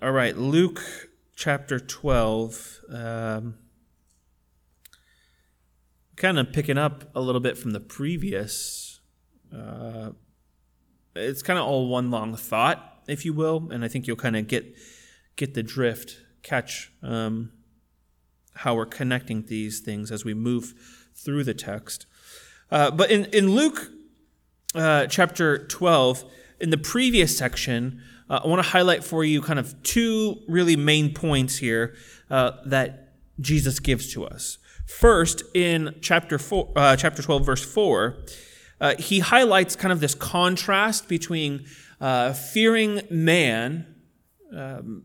All right, Luke chapter 12. Um, kind of picking up a little bit from the previous. Uh, it's kind of all one long thought, if you will, and I think you'll kind of get get the drift, catch um, how we're connecting these things as we move through the text. Uh, but in in Luke uh, chapter 12, in the previous section, uh, I want to highlight for you kind of two really main points here uh, that Jesus gives to us. First, in chapter four, uh, chapter 12, verse 4, uh, he highlights kind of this contrast between uh, fearing man, um,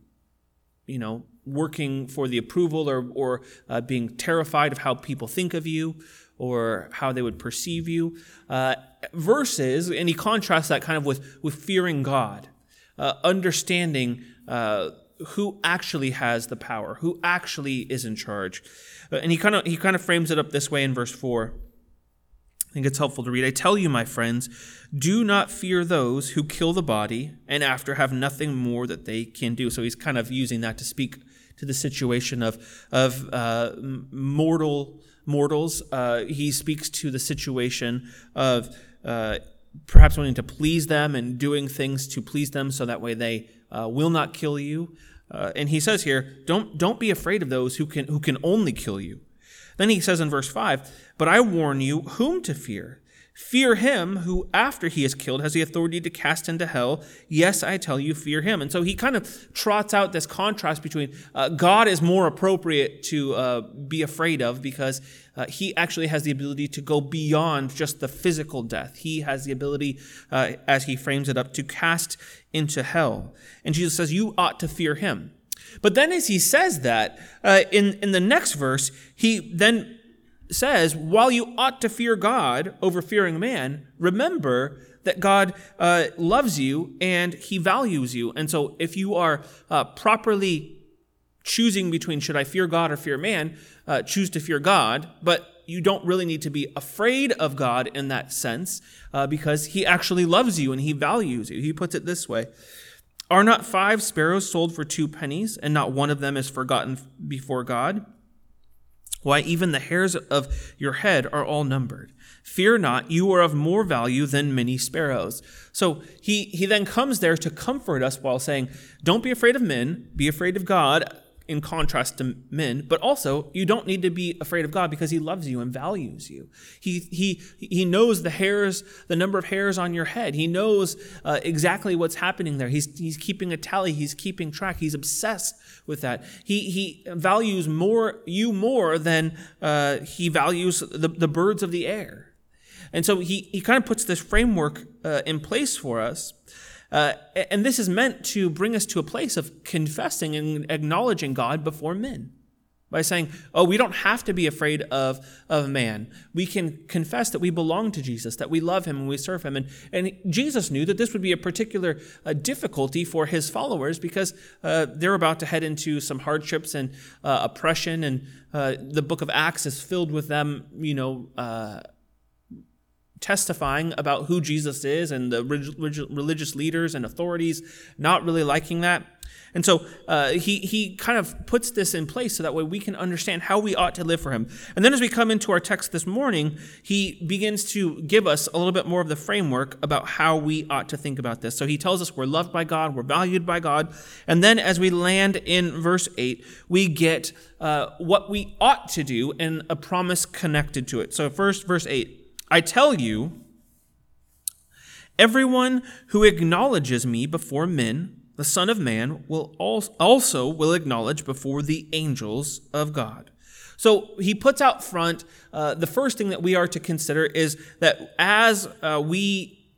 you know, working for the approval or, or uh, being terrified of how people think of you or how they would perceive you, versus, and he contrasts that kind of with, with fearing God uh, understanding uh, who actually has the power, who actually is in charge. Uh, and he kind of he kind of frames it up this way in verse four. I think it's helpful to read. I tell you, my friends, do not fear those who kill the body and after have nothing more that they can do. So he's kind of using that to speak to the situation of of uh, mortal mortals. Uh, he speaks to the situation of uh, perhaps wanting to please them and doing things to please them so that way they uh, will not kill you. Uh, and he says here, don't, don't be afraid of those who can, who can only kill you. Then he says in verse 5, But I warn you whom to fear. Fear him who, after he is killed, has the authority to cast into hell. Yes, I tell you, fear him. And so he kind of trots out this contrast between uh, God is more appropriate to uh, be afraid of because uh, he actually has the ability to go beyond just the physical death. He has the ability, uh, as he frames it up, to cast into hell. And Jesus says, You ought to fear him. But then, as he says that, uh, in, in the next verse, he then says, while you ought to fear God over fearing man, remember that God uh, loves you and he values you. And so if you are uh, properly choosing between should I fear God or fear man, uh, choose to fear God, but you don't really need to be afraid of God in that sense uh, because he actually loves you and he values you. He puts it this way. Are not five sparrows sold for two pennies, and not one of them is forgotten before God? Why, even the hairs of your head are all numbered. Fear not, you are of more value than many sparrows. So he, he then comes there to comfort us while saying, Don't be afraid of men, be afraid of God in contrast to men, but also you don't need to be afraid of God because he loves you and values you. He, he, he knows the hairs, the number of hairs on your head. He knows uh, exactly what's happening there. He's, he's keeping a tally. He's keeping track. He's obsessed with that. He, he values more, you more than uh, he values the, the birds of the air. And so he, he kind of puts this framework uh, in place for us uh, and this is meant to bring us to a place of confessing and acknowledging God before men by saying, oh, we don't have to be afraid of, of man. We can confess that we belong to Jesus, that we love him and we serve him. And, and Jesus knew that this would be a particular uh, difficulty for his followers because uh, they're about to head into some hardships and uh, oppression. And uh, the book of Acts is filled with them, you know, uh, testifying about who Jesus is and the religious leaders and authorities not really liking that. And so uh, he, he kind of puts this in place so that way we can understand how we ought to live for him. And then as we come into our text this morning, he begins to give us a little bit more of the framework about how we ought to think about this. So he tells us we're loved by God, we're valued by God. And then as we land in verse 8, we get uh, what we ought to do and a promise connected to it. So first, verse 8. I tell you, everyone who acknowledges me before men, the Son of Man, will also will acknowledge before the angels of God. So he puts out front uh, the first thing that we are to consider is that as uh, we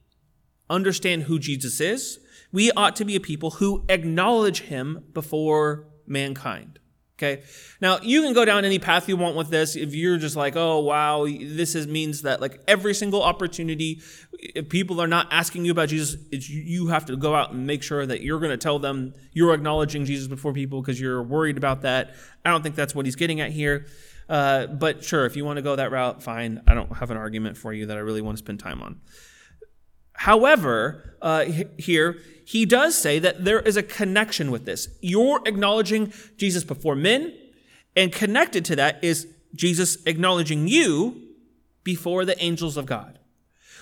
understand who Jesus is, we ought to be a people who acknowledge him before mankind. Okay. Now you can go down any path you want with this. If you're just like, oh wow, this is, means that like every single opportunity, if people are not asking you about Jesus, you have to go out and make sure that you're going to tell them you're acknowledging Jesus before people because you're worried about that. I don't think that's what he's getting at here. Uh, but sure, if you want to go that route, fine. I don't have an argument for you that I really want to spend time on. However, uh, here, he does say that there is a connection with this. You're acknowledging Jesus before men, and connected to that is Jesus acknowledging you before the angels of God.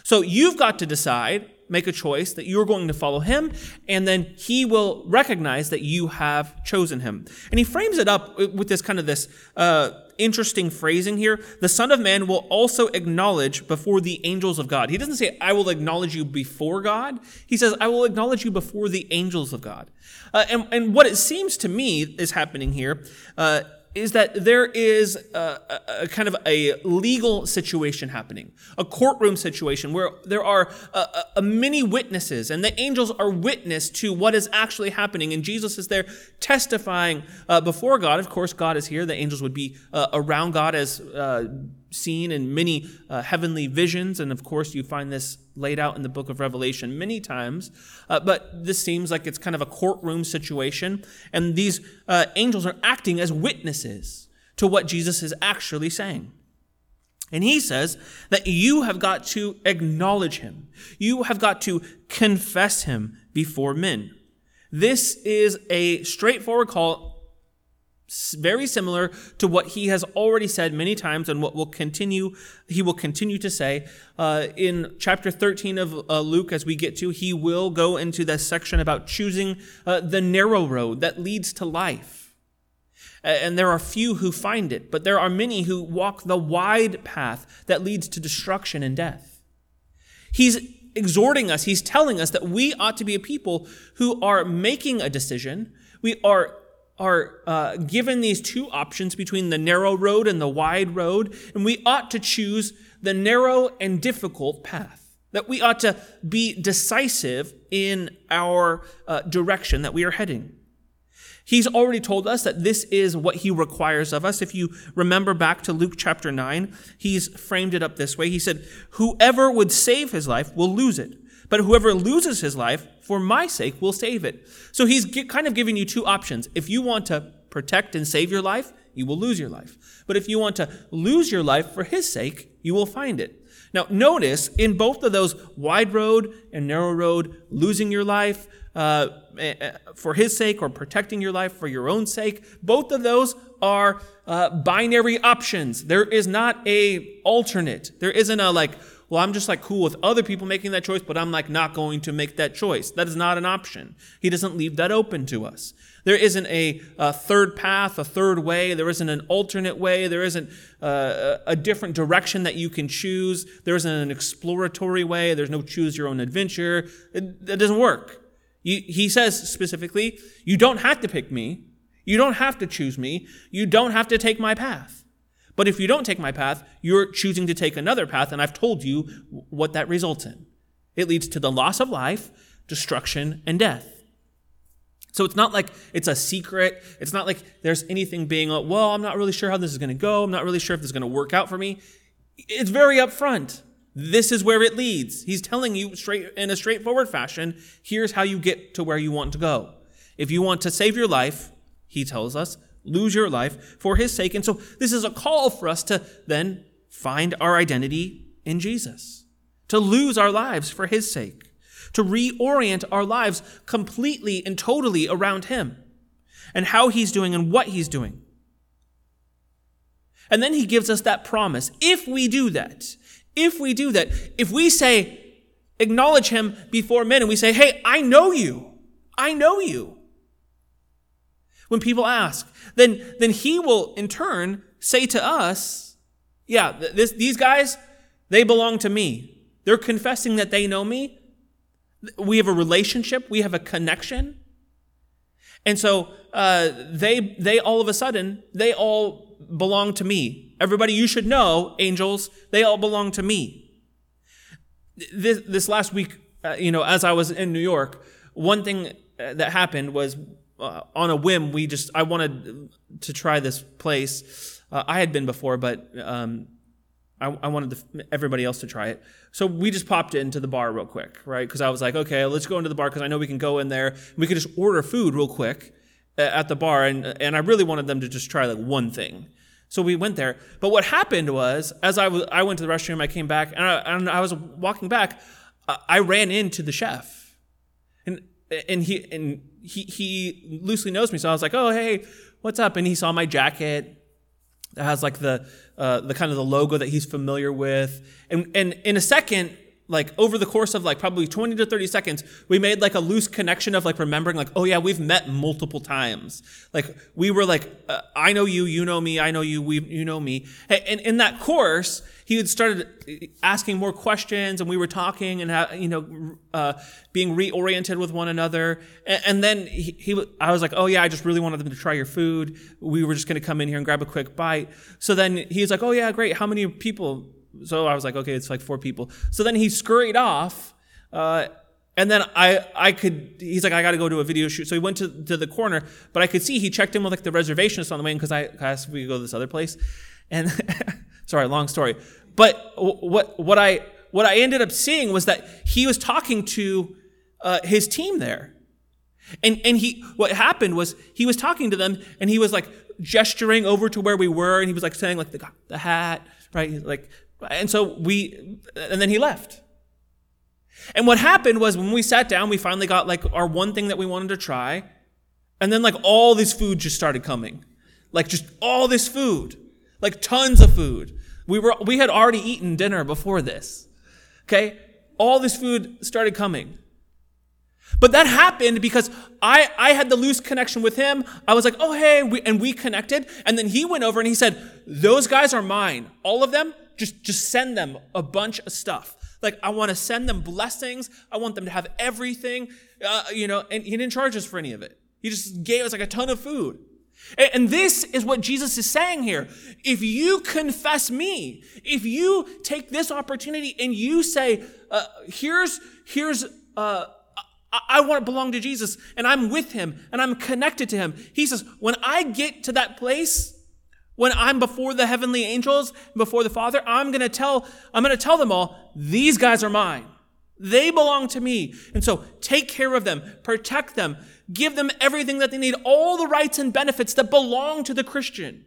So you've got to decide, make a choice that you're going to follow him, and then he will recognize that you have chosen him. And he frames it up with this kind of this uh, interesting phrasing here. The Son of Man will also acknowledge before the angels of God. He doesn't say, I will acknowledge you before God. He says, I will acknowledge you before the angels of God. Uh, and, and what it seems to me is happening here uh, is that there is a, a, kind of a legal situation happening, a courtroom situation where there are a, a, many witnesses, and the angels are witness to what is actually happening, and Jesus is there testifying uh, before God. Of course, God is here; the angels would be uh, around God as uh, seen in many uh, heavenly visions, and of course, you find this laid out in the book of Revelation many times. Uh, but this seems like it's kind of a courtroom situation, and these uh, angels are acting as witnesses to what Jesus is actually saying. And he says that you have got to acknowledge him. You have got to confess him before men. This is a straightforward call very similar to what he has already said many times and what will continue he will continue to say uh, in chapter 13 of uh, luke as we get to he will go into this section about choosing uh, the narrow road that leads to life. And there are few who find it but there are many who walk the wide path that leads to destruction and death. He's exhorting us he's telling us that we ought to be a people who are making a decision we are are uh, given these two options between the narrow road and the wide road, and we ought to choose the narrow and difficult path. That we ought to be decisive in our uh, direction that we are heading. He's already told us that this is what he requires of us. If you remember back to Luke chapter 9, he's framed it up this way. He said, Whoever would save his life will lose it, but whoever loses his life for my sake will save it. So he's kind of giving you two options. If you want to protect and save your life, you will lose your life. But if you want to lose your life for his sake, you will find it. Now, notice in both of those wide road and narrow road, losing your life uh, eh, eh, for his sake or protecting your life for your own sake, both of those are uh, binary options. There is not a alternate. There isn't a like, well, I'm just like cool with other people making that choice, but I'm like not going to make that choice. That is not an option. He doesn't leave that open to us. There isn't a, a third path, a third way. There isn't an alternate way. There isn't uh, a different direction that you can choose. There isn't an exploratory way. There's no choose your own adventure. It doesn't work. He says specifically, you don't have to pick me. You don't have to choose me. You don't have to take my path. But if you don't take my path, you're choosing to take another path, and I've told you what that results in. It leads to the loss of life, destruction, and death. So it's not like it's a secret. It's not like there's anything being, like, well, I'm not really sure how this is going to go. I'm not really sure if this is going to work out for me. It's very upfront. This is where it leads. He's telling you straight in a straightforward fashion, here's how you get to where you want to go. If you want to save your life, he tells us, lose your life for his sake. And so this is a call for us to then find our identity in Jesus, to lose our lives for his sake, to reorient our lives completely and totally around him and how he's doing and what he's doing. And then he gives us that promise. If we do that, if we do that, if we say, acknowledge him before men and we say, hey, I know you, I know you when people ask. Then, then he will in turn say to us, yeah, this, these guys, they belong to me. They're confessing that they know me. We have a relationship, we have a connection. And so uh, they, they all of a sudden, they all belong to me. Everybody you should know, angels, they all belong to me. This, this last week, uh, you know, as I was in New York, one thing uh, that happened was uh, on a whim, we just I wanted to try this place. Uh, I had been before, but um, I, I, wanted the, everybody else to try it. So we just popped into the bar real quick, right? Because I was like, okay, let's go into the bar because I know we can go in there. We could just order food real quick uh, at the bar, and and I really wanted them to just try like one thing. So we went there. But what happened was, as I, was, I went to the restroom, I came back, and I, and I was walking back. I ran into the chef, and he and he he loosely knows me, so I was like, "Oh, hey, what's up?" And he saw my jacket that has like the uh, the kind of the logo that he's familiar with, and and in a second, like over the course of like probably 20 to 30 seconds we made like a loose connection of like remembering like oh yeah we've met multiple times. Like we were like uh, i know you you know me i know you we you know me. And in that course he had started asking more questions and we were talking and you know uh, being reoriented with one another. And, then he, he, i was like oh yeah i just really wanted them to try your food. We were just going to come in here and grab a quick bite. So then he was like oh yeah great. How many people so I was like, okay, it's like four people. So then he scurried off. Uh, and then I, I could, he's like, I got to go to a video shoot. So he went to, to the corner, but I could see he checked in with like the reservationist on the way because I asked if we could go to this other place. And sorry, long story. But what, what I, what I ended up seeing was that he was talking to uh, his team there. And, and he, what happened was he was talking to them and he was like gesturing over to where we were. And he was like saying like the, the hat, right? Like and so we, and then he left. And what happened was when we sat down, we finally got like our one thing that we wanted to try. And then like all this food just started coming. Like just all this food. Like tons of food. We were, we had already eaten dinner before this. Okay. All this food started coming. But that happened because I, I had the loose connection with him. I was like, oh, hey, we, and we connected. And then he went over and he said, those guys are mine. All of them, just, just send them a bunch of stuff. Like, I want to send them blessings. I want them to have everything, uh, you know, and he didn't charge us for any of it. He just gave us like a ton of food. And, and this is what Jesus is saying here. If you confess me, if you take this opportunity and you say, uh, here's, here's, uh, I want to belong to Jesus and I'm with him and I'm connected to him. He says, when I get to that place, when I'm before the heavenly angels, before the Father, I'm going to tell, I'm going to tell them all, these guys are mine. They belong to me. And so take care of them, protect them, give them everything that they need, all the rights and benefits that belong to the Christian.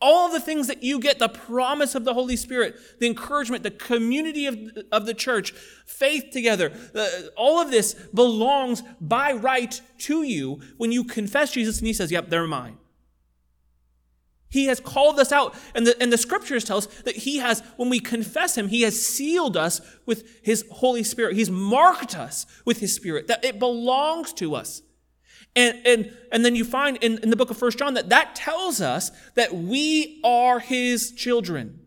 All the things that you get, the promise of the Holy Spirit, the encouragement, the community of, of the church, faith together, uh, all of this belongs by right to you when you confess Jesus and He says, Yep, they're mine. He has called us out. And the, and the scriptures tell us that He has, when we confess Him, He has sealed us with His Holy Spirit. He's marked us with His Spirit, that it belongs to us. And, and, and then you find in, in the book of First John that that tells us that we are His children,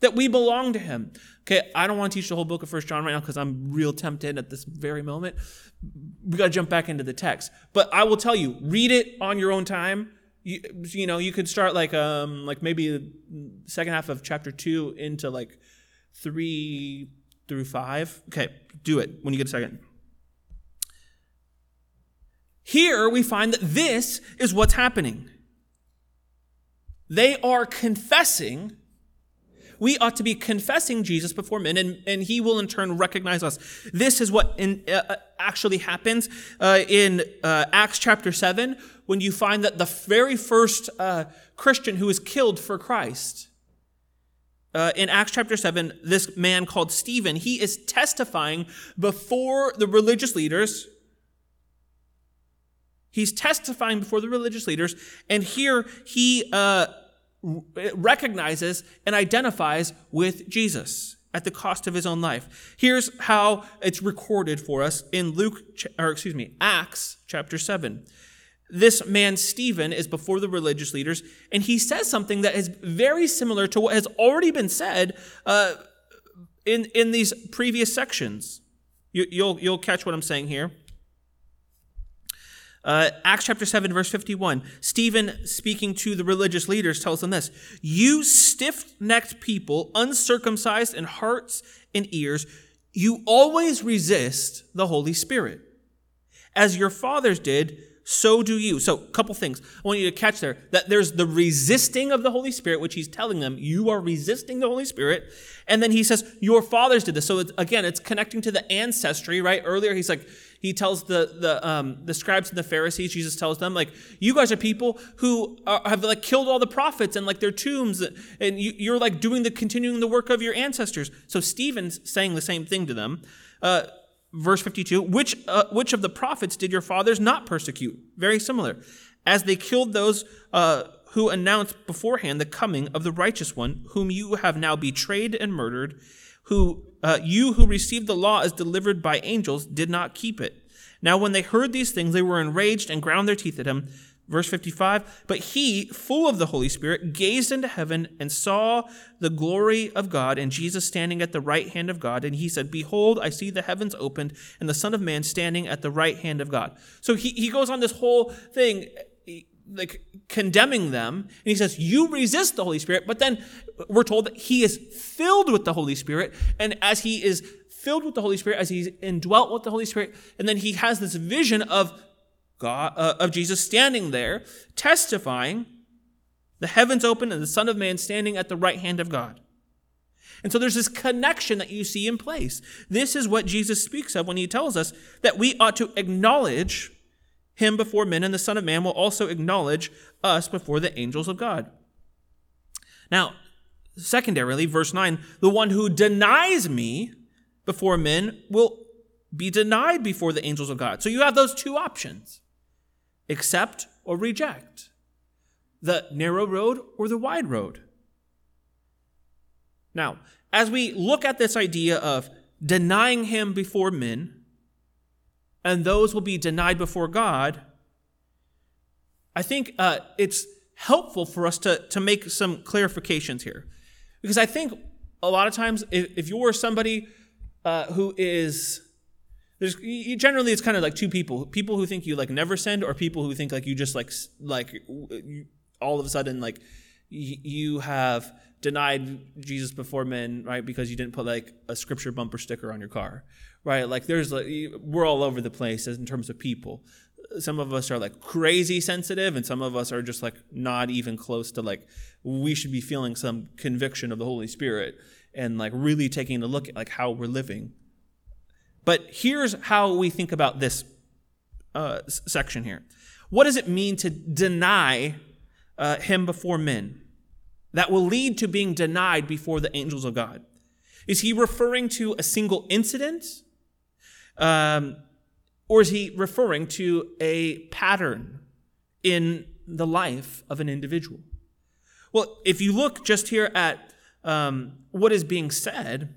that we belong to Him. Okay, I don't want to teach the whole book of First John right now because I'm real tempted at this very moment. We got to jump back into the text. But I will tell you, read it on your own time you, you know you could start like um like maybe the second half of chapter 2 into like 3 through 5 okay do it when you get a second. Here we find that this is what's happening. They are confessing we ought to be confessing Jesus before men, and, and he will in turn recognize us. This is what in, uh, uh actually happens uh, in uh, Acts chapter 7 when you find that the very first uh, Christian who was killed for Christ. Uh, in Acts chapter 7, this man called Stephen, he is testifying before the religious leaders. He's testifying before the religious leaders, and here he uh, recognizes and identifies with Jesus at the cost of his own life. Here's how it's recorded for us in Luke, or excuse me, Acts chapter 7 this man, Stephen, is before the religious leaders, and he says something that is very similar to what has already been said uh, in, in these previous sections. You, you'll, you'll catch what I'm saying here. Uh, Acts chapter 7, verse 51. Stephen, speaking to the religious leaders, tells them this You stiff necked people, uncircumcised in hearts and ears, you always resist the Holy Spirit, as your fathers did so do you. So, a couple things I want you to catch there that there's the resisting of the Holy Spirit, which he's telling them, you are resisting the Holy Spirit. And then he says, your fathers did this. So, it's, again, it's connecting to the ancestry, right? Earlier, he's like, he tells the the um, the scribes and the Pharisees. Jesus tells them like, you guys are people who are, have like killed all the prophets and like their tombs, and you, are like doing the continuing the work of your ancestors. So Stephen's saying the same thing to them. Uh, verse 52 which uh, which of the prophets did your fathers not persecute? Very similar. As they killed those uh, who announced beforehand the coming of the righteous one whom you have now betrayed and murdered who uh, you who received the law as delivered by angels did not keep it. Now when they heard these things they were enraged and ground their teeth at him Verse 55 But he, full of the Holy Spirit, gazed into heaven and saw the glory of God and Jesus standing at the right hand of God. And he said, Behold, I see the heavens opened and the Son of Man standing at the right hand of God. So he, he goes on this whole thing, eh, like condemning them. And he says, You resist the Holy Spirit. But then we're told that he is filled with the Holy Spirit. And as he is filled with the Holy Spirit, as he's indwelt with the Holy Spirit, and then he has this vision of God, uh, of Jesus standing there, testifying, the heavens open and the Son of Man standing at the right hand of God. And so there's this connection that you see in place. This is what Jesus speaks of when he tells us that we ought to acknowledge him before men, and the Son of Man will also acknowledge us before the angels of God. Now, secondarily, verse 9 the one who denies me before men will be denied before the angels of God. So you have those two options accept or reject, the narrow road or the wide road. Now, as we look at this idea of denying him before men, and those will be denied before God, I think uh, it's helpful for us to, to make some clarifications here. Because I think a lot of times, if, if you're somebody uh, who is there's generally it's kind of like two people people who think you like never send, or people who think like you just like like all of a sudden like you have denied jesus before men right because you didn't put like a scripture bumper sticker on your car right? Like there's like we're all over the place in terms of people. Some of us are like crazy sensitive and some of us are just like not even close to like we should be feeling some conviction of the holy spirit and like really taking a look at like how we're living but here's how we think about this uh, section here. What does it mean to deny uh, him before men? That will lead to being denied before the angels of God. Is he referring to a single incident? Um, or is he referring to a pattern in the life of an individual? Well, if you look just here at um, what is being said,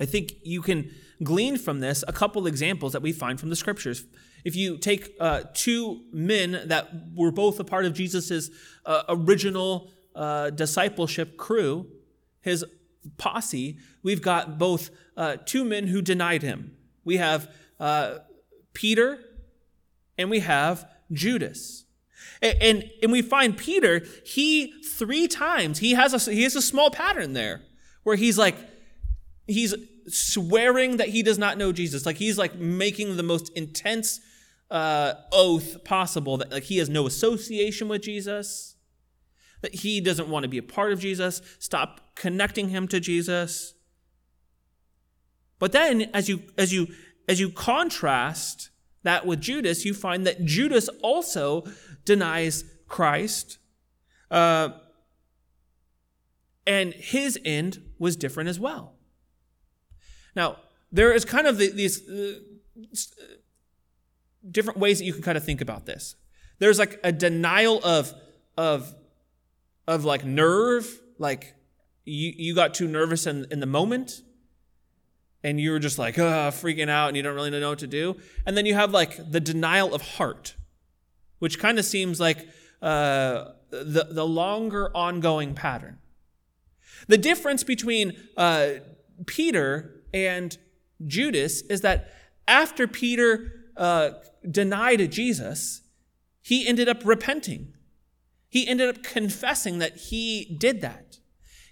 I think you can glean from this a couple examples that we find from the scriptures. If you take uh, two men that were both a part of Jesus' uh, original uh, discipleship crew, his posse, we've got both uh, two men who denied him. We have uh, Peter and we have Judas. And, and, and we find Peter, he three times, he has a, he has a small pattern there where he's like, he's swearing that he does not know Jesus. Like he's like making the most intense uh, oath possible that like he has no association with Jesus, that he doesn't want to be a part of Jesus. Stop connecting him to Jesus. But then, as you as you as you contrast that with Judas, you find that Judas also denies Christ. Uh, and his end was different as well. Now, there is kind of the, these uh, different ways that you can kind of think about this. There's like a denial of of of like nerve, like you, you got too nervous in, in the moment and you were just like uh, freaking out and you don't really know what to do. And then you have like the denial of heart, which kind of seems like uh, the, the longer ongoing pattern. The difference between uh, Peter and Judas is that after Peter uh, denied Jesus, he ended up repenting. He ended up confessing that he did that.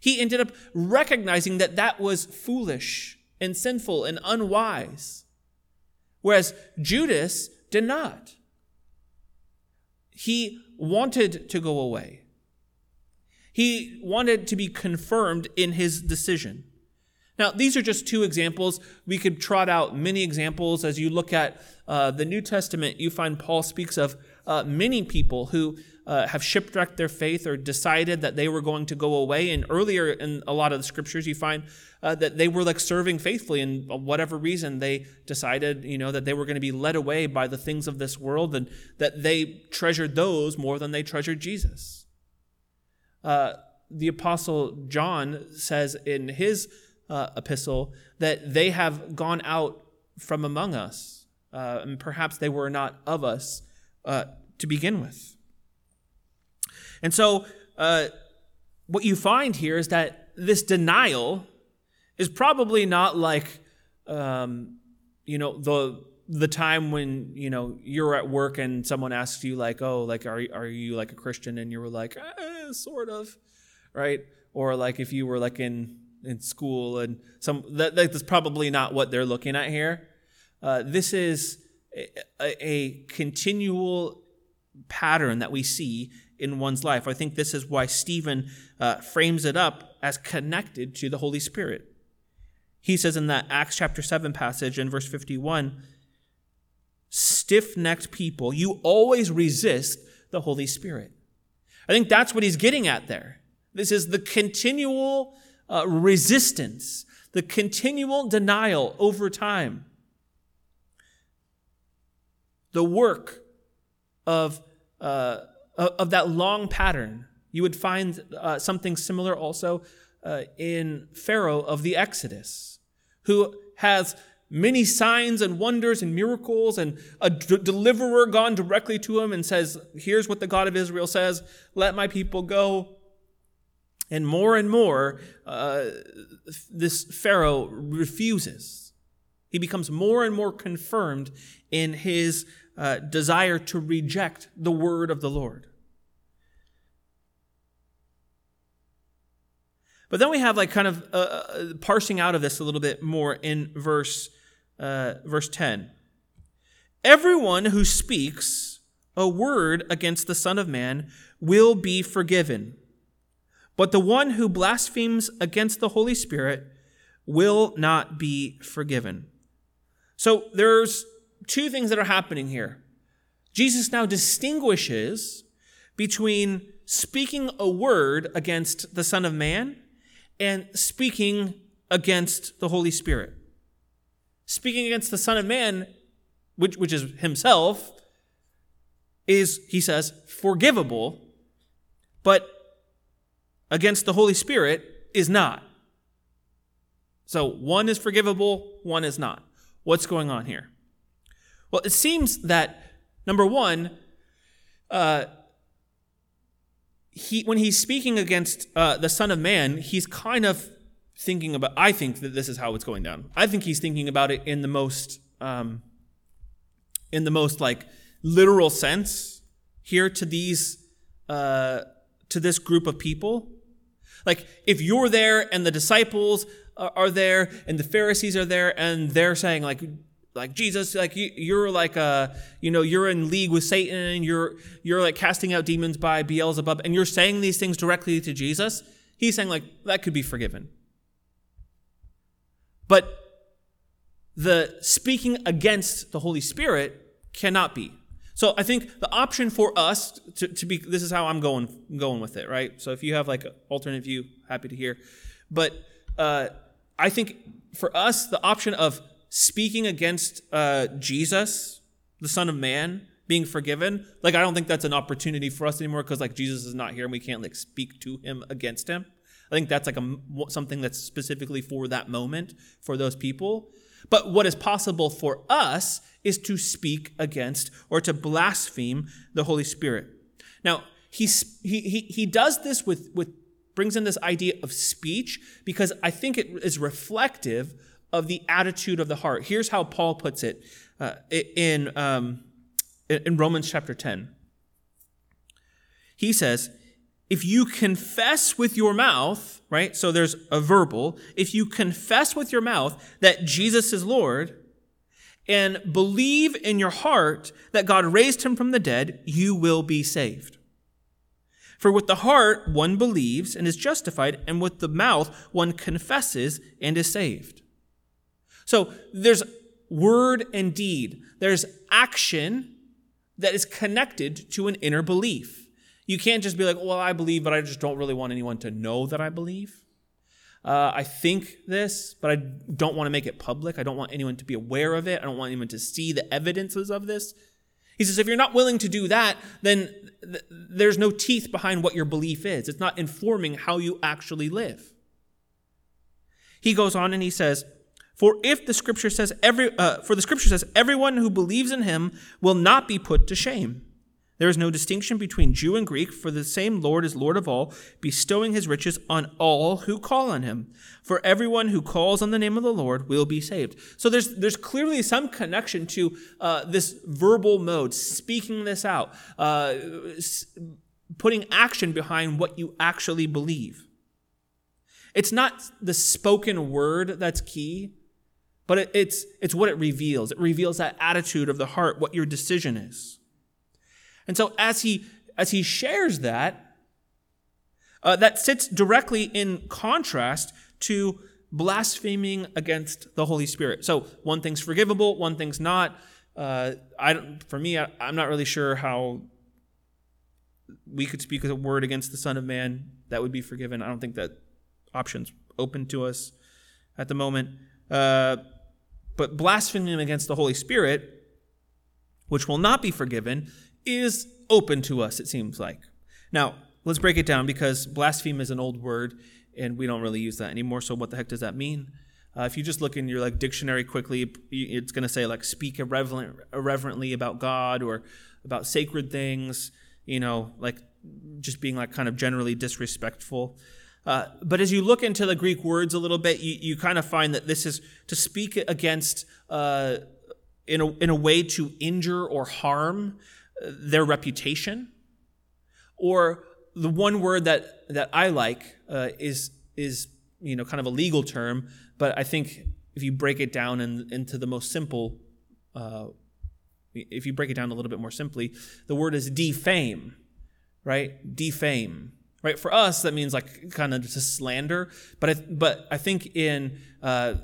He ended up recognizing that that was foolish and sinful and unwise. Whereas Judas did not. he wanted to go away. He wanted to be confirmed in his decision. Now, these are just two examples. We could trot out many examples. As you look at uh, the New Testament, you find Paul speaks of uh, many people who uh, have shipwrecked their faith or decided that they were going to go away. And earlier in a lot of the scriptures, you find uh, that they were like serving faithfully, and whatever reason they decided, you know, that they were going to be led away by the things of this world, and that they treasured those more than they treasured Jesus. Uh, the apostle John says in his uh, epistle that they have gone out from among us, uh, and perhaps they were not of us uh, to begin with. And so, uh, what you find here is that this denial is probably not like, um, you know, the the time when you know you're at work and someone asks you like, oh, like are are you like a Christian? And you were like, eh, sort of, right? Or like if you were like in in school and some that, that's probably not what they're looking at here. Uh, this is a, a continual pattern that we see in one's life. I think this is why Stephen uh, frames it up as connected to the Holy Spirit. He says in that Acts chapter 7 passage in verse 51 stiff necked people, you always resist the Holy Spirit. I think that's what he's getting at there. This is the continual uh, resistance, the continual denial over time, the work of, uh, of that long pattern. You would find uh, something similar also uh, in Pharaoh of the Exodus, who has many signs and wonders and miracles, and a d- deliverer gone directly to him and says, Here's what the God of Israel says let my people go. And more and more, uh, this Pharaoh refuses. He becomes more and more confirmed in his uh, desire to reject the word of the Lord. But then we have like kind of uh, uh parsing out of this a little bit more in verse uh, verse 10. Everyone who speaks a word against the Son of Man will be forgiven but the one who blasphemes against the Holy Spirit will not be forgiven. So there's two things that are happening here. Jesus now distinguishes between speaking a word against the Son of Man and speaking against the Holy Spirit. Speaking against the Son of Man, which, which is himself, is, he says, forgivable, but against the Holy Spirit is not. So one is forgivable, one is not. What's going on here? Well, it seems that number one, uh, he when he's speaking against uh, the Son of Man, he's kind of thinking about. I think that this is how it's going down. I think he's thinking about it in the most, um, in the most like literal sense here to these, uh, to this group of people. Like, if you're there and the disciples are there and the Pharisees are there and they're saying, like, like Jesus, like you, are like a, you know, you're in league with Satan. You're you're like casting out demons by Beelzebub, and you're saying these things directly to Jesus. He's saying like that could be forgiven. But the speaking against the Holy Spirit cannot be. So I think the option for us to, to be this is how I'm going going with it, right? So if you have like an alternate view, happy to hear. But uh, I think for us, the option of speaking against uh, Jesus, the Son of Man, being forgiven, like I don't think that's an opportunity for us anymore because like Jesus is not here and we can't like speak to him against him. I think that's like a something that's specifically for that moment for those people. But what is possible for us is to speak against or to blaspheme the Holy Spirit. Now, he, he, he, does this with, with, brings in this idea of speech because I think it is reflective of the attitude of the heart. Here's how Paul puts it uh, in, um, in Romans chapter 10. He says, if you confess with your mouth, right? So there's a verbal. If you confess with your mouth that Jesus is Lord and believe in your heart that God raised him from the dead, you will be saved. For with the heart one believes and is justified, and with the mouth one confesses and is saved. So there's word and deed, there's action that is connected to an inner belief. You can't just be like, well, I believe, but I just don't really want anyone to know that I believe. Uh, I think this, but I don't want to make it public. I don't want anyone to be aware of it. I don't want anyone to see the evidences of this. He says, if you're not willing to do that, then th- there's no teeth behind what your belief is. It's not informing how you actually live. He goes on and he says, for if the scripture says every, uh, for the scripture says everyone who believes in him will not be put to shame. There is no distinction between Jew and Greek, for the same Lord is Lord of all, bestowing his riches on all who call on him. For everyone who calls on the name of the Lord will be saved. So there's, there's clearly some connection to uh, this verbal mode, speaking this out, uh, putting action behind what you actually believe. It's not the spoken word that's key, but it, it's, it's what it reveals. It reveals that attitude of the heart, what your decision is. And so as he as he shares that, uh, that sits directly in contrast to blaspheming against the Holy Spirit. So one thing's forgivable, one thing's not. Uh, I for me, I, I'm not really sure how we could speak a word against the Son of Man that would be forgiven. I don't think that option's open to us at the moment. Uh, but blaspheming against the Holy Spirit, which will not be forgiven, is open to us, it seems like. Now, let's break it down because blaspheme is an old word and we don't really use that anymore. So, what the heck does that mean? Uh, if you just look in your like dictionary quickly, it's going to say like speak irreverent, irreverently about God or about sacred things. You know, like just being like kind of generally disrespectful. Uh, but as you look into the Greek words a little bit, you, you kind of find that this is to speak against uh, in a in a way to injure or harm their reputation. Or the one word that, that I like uh, is, is you know, kind of a legal term, but I think if you break it down in, into the most simple, uh, if you break it down a little bit more simply, the word is defame, right? Defame, right? For us, that means like kind of just slander, but I, but I think in uh,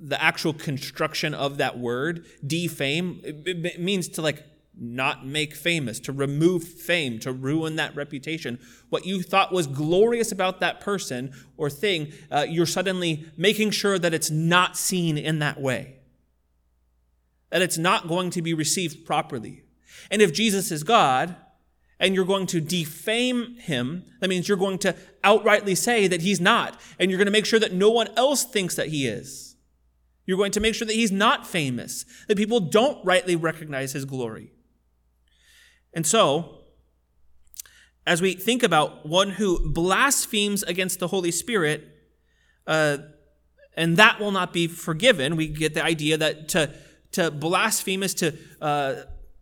the actual construction of that word, defame, it, it means to like not make famous, to remove fame, to ruin that reputation. What you thought was glorious about that person or thing, uh, you're suddenly making sure that it's not seen in that way, that it's not going to be received properly. And if Jesus is God, and you're going to defame him, that means you're going to outrightly say that he's not, and you're going to make sure that no one else thinks that he is. You're going to make sure that he's not famous, that people don't rightly recognize his glory. And so, as we think about one who blasphemes against the Holy Spirit, uh, and that will not be forgiven, we get the idea that to, to blaspheme is to, uh,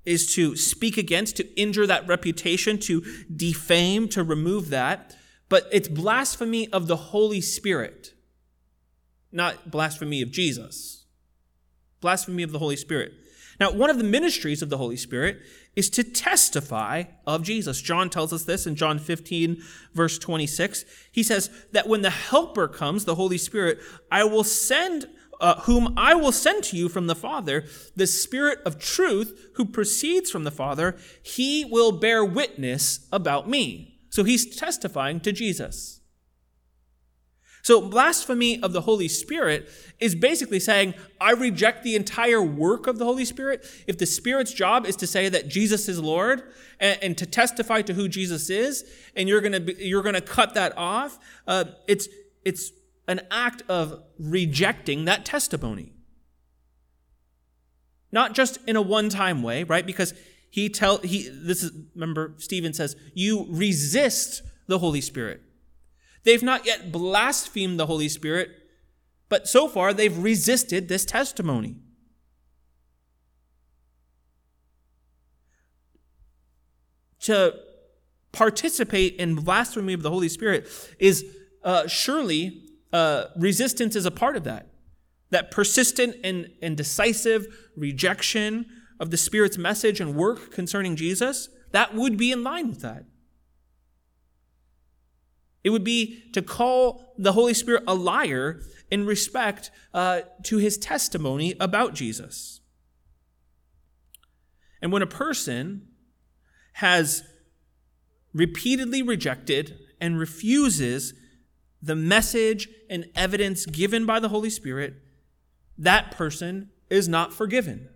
is to speak against, to injure that reputation, to defame, to remove that. But it's blasphemy of the Holy Spirit, not blasphemy of Jesus. Blasphemy of the Holy Spirit. Now, one of the ministries of the Holy Spirit is to testify of Jesus. John tells us this in John 15, verse 26. He says that when the Helper comes, the Holy Spirit, I will send, uh, whom I will send to you from the Father, the Spirit of truth who proceeds from the Father, he will bear witness about me. So he's testifying to Jesus. So, blasphemy of the Holy Spirit is basically saying, I reject the entire work of the Holy Spirit. If the Spirit's job is to say that Jesus is Lord and, and to testify to who Jesus is, and you're going to you're going to cut that off, uh, it's it's an act of rejecting that testimony. Not just in a one-time way, right? Because he tell he this is remember Stephen says you resist the Holy Spirit. They've not yet blasphemed the Holy Spirit, but so far they've resisted this testimony. To participate in blasphemy of the Holy Spirit is uh, surely uh, resistance is a part of that. that persistent and, and decisive rejection of the Spirit's message and work concerning Jesus, that would be in line with that. It would be to call the Holy Spirit a liar in respect uh, to his testimony about Jesus. And when a person has repeatedly rejected and refuses the message and evidence given by the Holy Spirit, that person is not forgiven.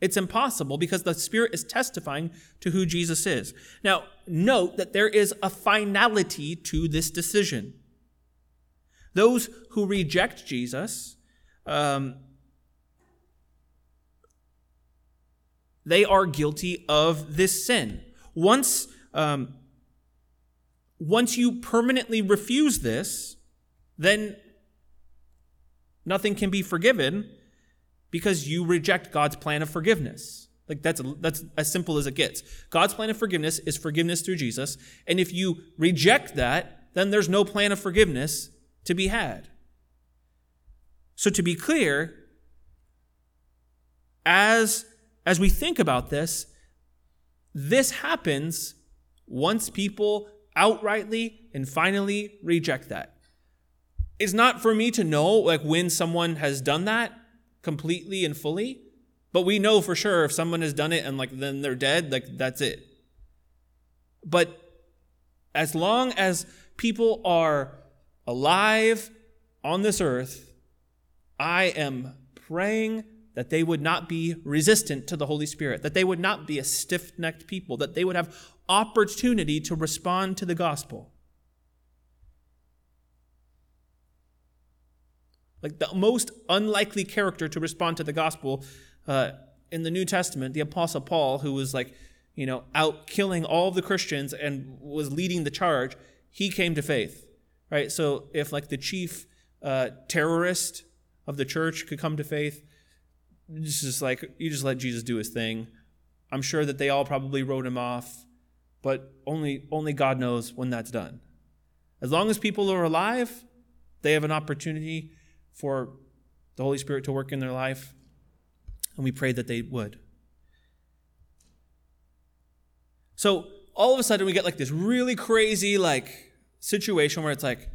It's impossible because the Spirit is testifying to who Jesus is. Now, note that there is a finality to this decision. Those who reject Jesus, um, they are guilty of this sin. Once, um, once you permanently refuse this, then nothing can be forgiven because you reject God's plan of forgiveness. Like that's that's as simple as it gets. God's plan of forgiveness is forgiveness through Jesus, and if you reject that, then there's no plan of forgiveness to be had. So to be clear, as as we think about this, this happens once people outrightly and finally reject that. It's not for me to know like when someone has done that completely and fully, but we know for sure if someone has done it and like then they're dead, like that's it. But as long as people are alive on this earth, I am praying that they would not be resistant to the Holy Spirit, that they would not be a stiff necked people, that they would have opportunity to respond to the gospel. Like the most unlikely character to respond to the gospel uh, in the New Testament, the Apostle Paul, who was like, you know, out killing all the Christians and was leading the charge, he came to faith, right? So if like the chief uh, terrorist of the church could come to faith, it's just like you just let Jesus do his thing. I'm sure that they all probably wrote him off, but only only God knows when that's done. As long as people are alive, they have an opportunity for the Holy Spirit to work in their life, and we pray that they would. So all of a sudden, we get like this really crazy like situation where it's like,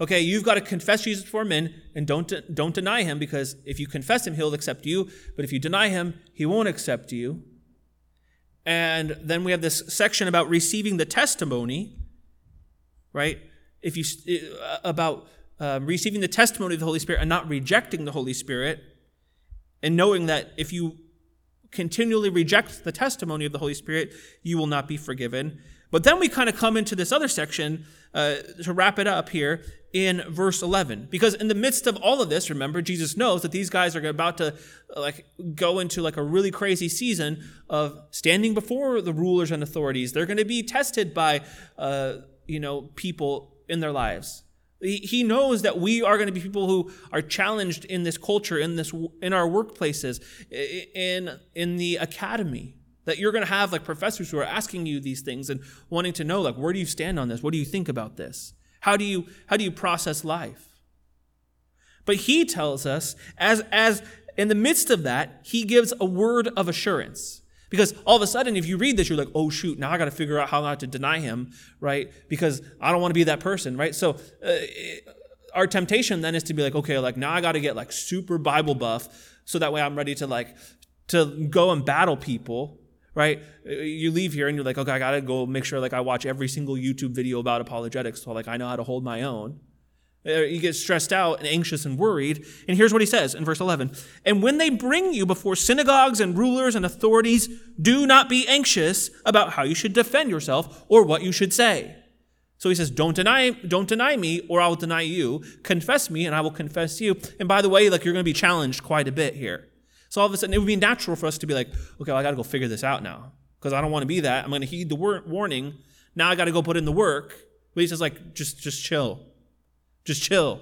okay, you've got to confess Jesus before men and don't don't deny him because if you confess him, he'll accept you. But if you deny him, he won't accept you. And then we have this section about receiving the testimony, right? If you about um, receiving the testimony of the Holy Spirit and not rejecting the Holy Spirit, and knowing that if you continually reject the testimony of the Holy Spirit, you will not be forgiven. But then we kind of come into this other section uh, to wrap it up here in verse 11. Because in the midst of all of this, remember, Jesus knows that these guys are about to like go into like a really crazy season of standing before the rulers and authorities. They're going to be tested by, uh, you know, people in their lives. He knows that we are going to be people who are challenged in this culture, in this, in our workplaces, in in the academy. That you're going to have like professors who are asking you these things and wanting to know like where do you stand on this? What do you think about this? How do you how do you process life? But he tells us as as in the midst of that, he gives a word of assurance. Because all of a sudden, if you read this, you're like, oh, shoot, now I got to figure out how not to deny him, right? Because I don't want to be that person, right? So, uh, our temptation then is to be like, okay, like now I got to get like super Bible buff so that way I'm ready to like, to go and battle people, right? You leave here and you're like, okay, I got to go make sure like I watch every single YouTube video about apologetics so like I know how to hold my own. Uh, you get stressed out and anxious and worried. And here's what he says in verse 11 And when they bring you before synagogues and rulers and authorities, do not be anxious about how you should defend yourself or what you should say. So he says, Don't deny, don't deny me, or I will deny you. Confess me, and I will confess you. And by the way, like you're going to be challenged quite a bit here. So all of a sudden, it would be natural for us to be like, okay, well, I got to go figure this out now because I don't want to be that. I'm going to heed the warning. Now I got to go put in the work. But he says, like, just just chill. Just chill.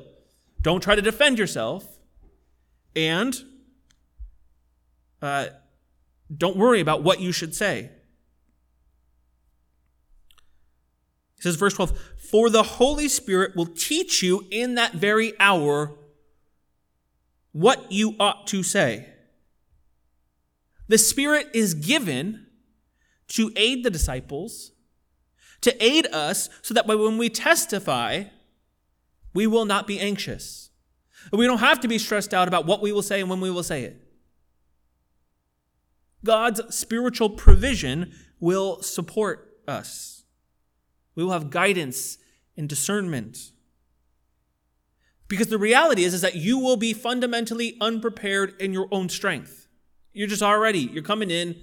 Don't try to defend yourself. And uh, don't worry about what you should say. He says, verse 12, For the Holy Spirit will teach you in that very hour what you ought to say. The Spirit is given to aid the disciples, to aid us, so that when we testify, we will not be anxious. We don't have to be stressed out about what we will say and when we will say it. God's spiritual provision will support us. We will have guidance and discernment. Because the reality is, is that you will be fundamentally unprepared in your own strength. You're just already, you're coming in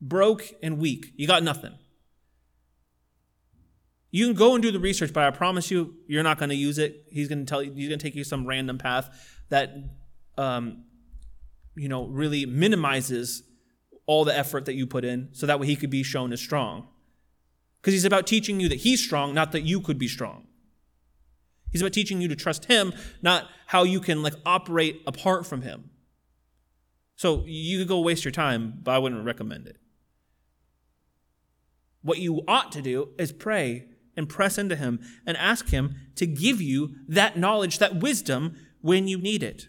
broke and weak. You got nothing. You can go and do the research, but I promise you, you're not going to use it. He's going to tell you, he's going to take you some random path that, um, you know, really minimizes all the effort that you put in so that way he could be shown as strong. Because he's about teaching you that he's strong, not that you could be strong. He's about teaching you to trust him, not how you can like operate apart from him. So you could go waste your time, but I wouldn't recommend it. What you ought to do is pray and press into him and ask him to give you that knowledge, that wisdom when you need it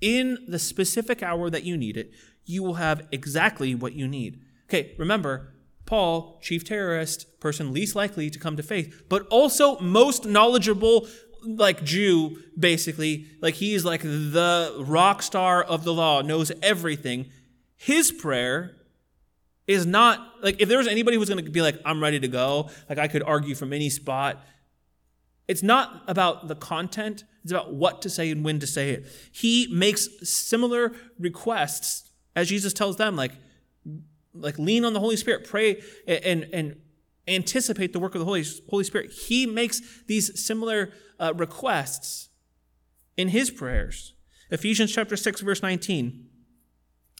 in the specific hour that you need it, you will have exactly what you need. Okay, remember, Paul, chief terrorist, person least likely to come to faith, but also most knowledgeable, like Jew, basically. Like he's like the rock star of the law, knows everything. His prayer is not like if there was anybody who's going to be like, I'm ready to go, like I could argue from any spot. It's not about the content, it's about what to say and when to say it. He makes similar requests as Jesus tells them, like, like lean on the Holy Spirit, pray and, and anticipate the work of the Holy, Holy Spirit. He makes these similar uh, requests in his prayers. Ephesians chapter 6, verse 19.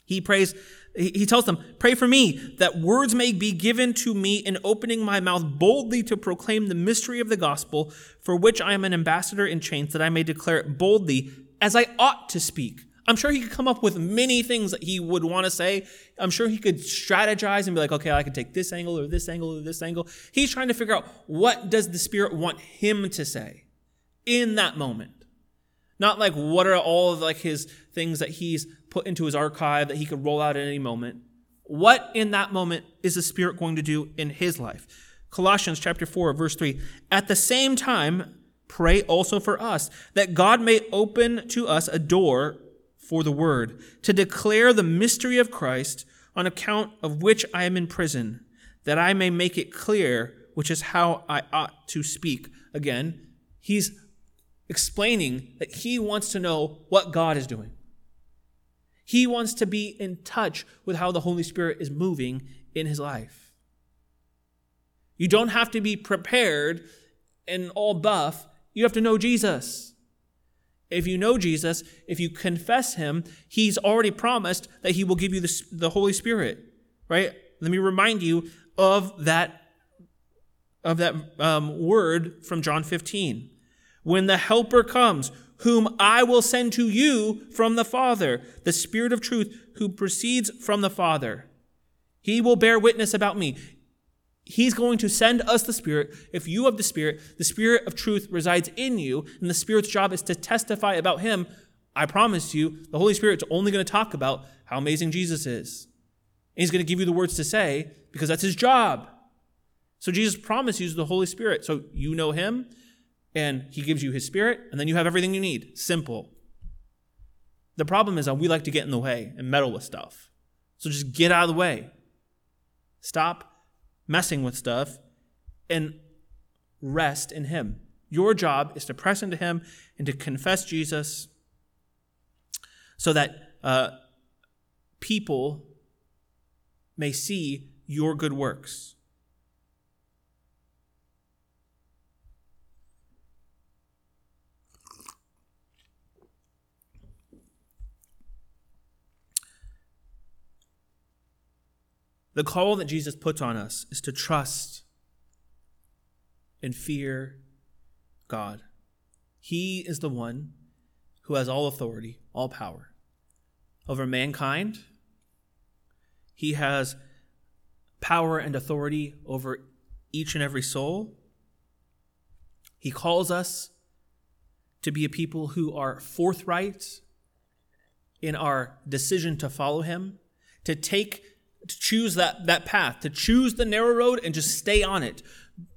He prays, he tells them, Pray for me, that words may be given to me in opening my mouth boldly to proclaim the mystery of the gospel, for which I am an ambassador in chains, that I may declare it boldly as I ought to speak. I'm sure he could come up with many things that he would want to say. I'm sure he could strategize and be like, okay, I can take this angle or this angle or this angle. He's trying to figure out what does the Spirit want him to say in that moment. Not like what are all of like his things that he's put into his archive that he could roll out at any moment. What in that moment is the Spirit going to do in his life? Colossians chapter 4, verse 3. At the same time, pray also for us, that God may open to us a door for the word, to declare the mystery of Christ, on account of which I am in prison, that I may make it clear which is how I ought to speak. Again, he's explaining that he wants to know what God is doing. He wants to be in touch with how the Holy Spirit is moving in his life. You don't have to be prepared and all buff. You have to know Jesus. If you know Jesus, if you confess him, he's already promised that he will give you the, the Holy Spirit, right? Let me remind you of that of that um, word from John 15. When the helper comes, whom I will send to you from the Father, the Spirit of truth who proceeds from the Father. He will bear witness about me. He's going to send us the Spirit. If you have the Spirit, the Spirit of truth resides in you, and the Spirit's job is to testify about Him. I promise you, the Holy Spirit's only going to talk about how amazing Jesus is. And He's going to give you the words to say because that's His job. So Jesus promised you the Holy Spirit. So you know Him, and he gives you his spirit, and then you have everything you need. Simple. The problem is that we like to get in the way and meddle with stuff. So just get out of the way. Stop messing with stuff and rest in him. Your job is to press into him and to confess Jesus so that uh, people may see your good works. The call that Jesus puts on us is to trust and fear God. He is the one who has all authority, all power over mankind. He has power and authority over each and every soul. He calls us to be a people who are forthright in our decision to follow him, to take to choose that, that path, to choose the narrow road and just stay on it,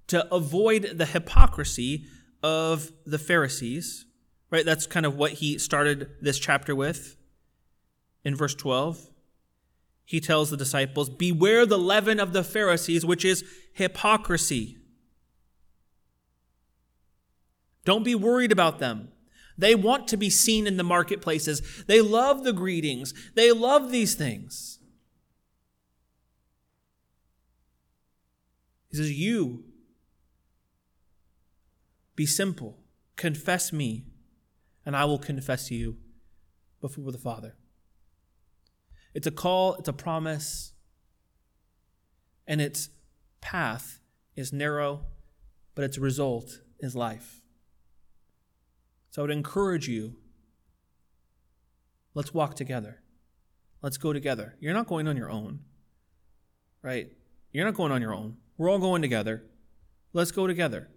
to avoid the hypocrisy of the Pharisees. Right? That's kind of what he started this chapter with in verse 12. He tells the disciples, Beware the leaven of the Pharisees, which is hypocrisy. Don't be worried about them. They want to be seen in the marketplaces. They love the greetings. They love these things. He says, You be simple, confess me, and I will confess you before the Father. It's a call, it's a promise, and its path is narrow, but its result is life. So I would encourage you let's walk together. Let's go together. You're not going on your own, right? You're not going on your own. We're all going together. Let's go together.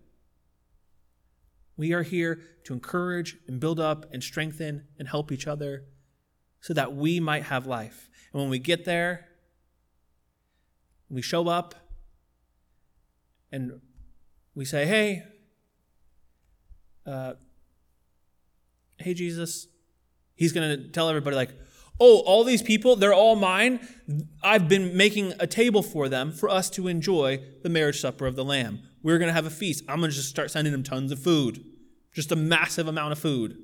We are here to encourage and build up and strengthen and help each other so that we might have life. And when we get there, we show up and we say, Hey, uh, hey, Jesus. He's going to tell everybody, like, oh, all these people, they're all mine. I've been making a table for them for us to enjoy the marriage supper of the Lamb. We're going to have a feast. I'm going to just start sending them tons of food, just a massive amount of food.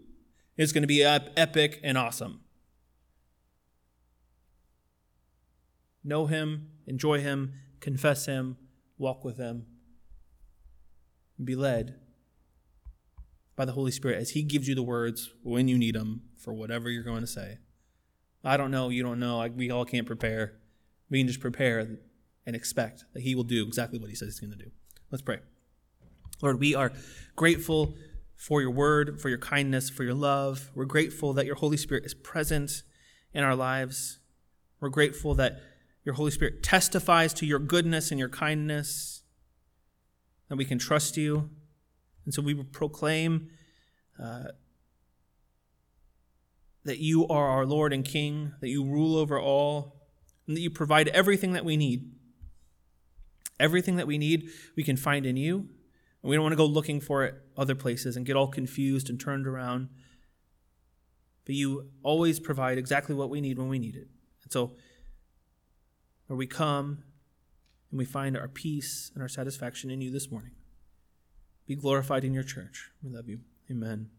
It's going to be epic and awesome. Know Him, enjoy Him, confess Him, walk with Him, and be led by the Holy Spirit as He gives you the words when you need them for whatever you're going to say. I don't know, you don't know. we all can't prepare. We can just prepare and expect that He will do exactly what He says He's going to do. Let's pray. Lord, we are grateful for your word, for your kindness, for your love. We're grateful that your Holy Spirit is present in our lives. We're grateful that your Holy Spirit testifies to your goodness and your kindness, that we can trust you. And so we will proclaim uh, that you are our Lord and King, that you rule over all, and that you provide everything that we need. Everything that we need, we can find in you. And we don't want to go looking for it other places and get all confused and turned around. But you always provide exactly what we need when we need it. And so, where we come and we find our peace and our satisfaction in you this morning. Be glorified in your church. We love you. Amen.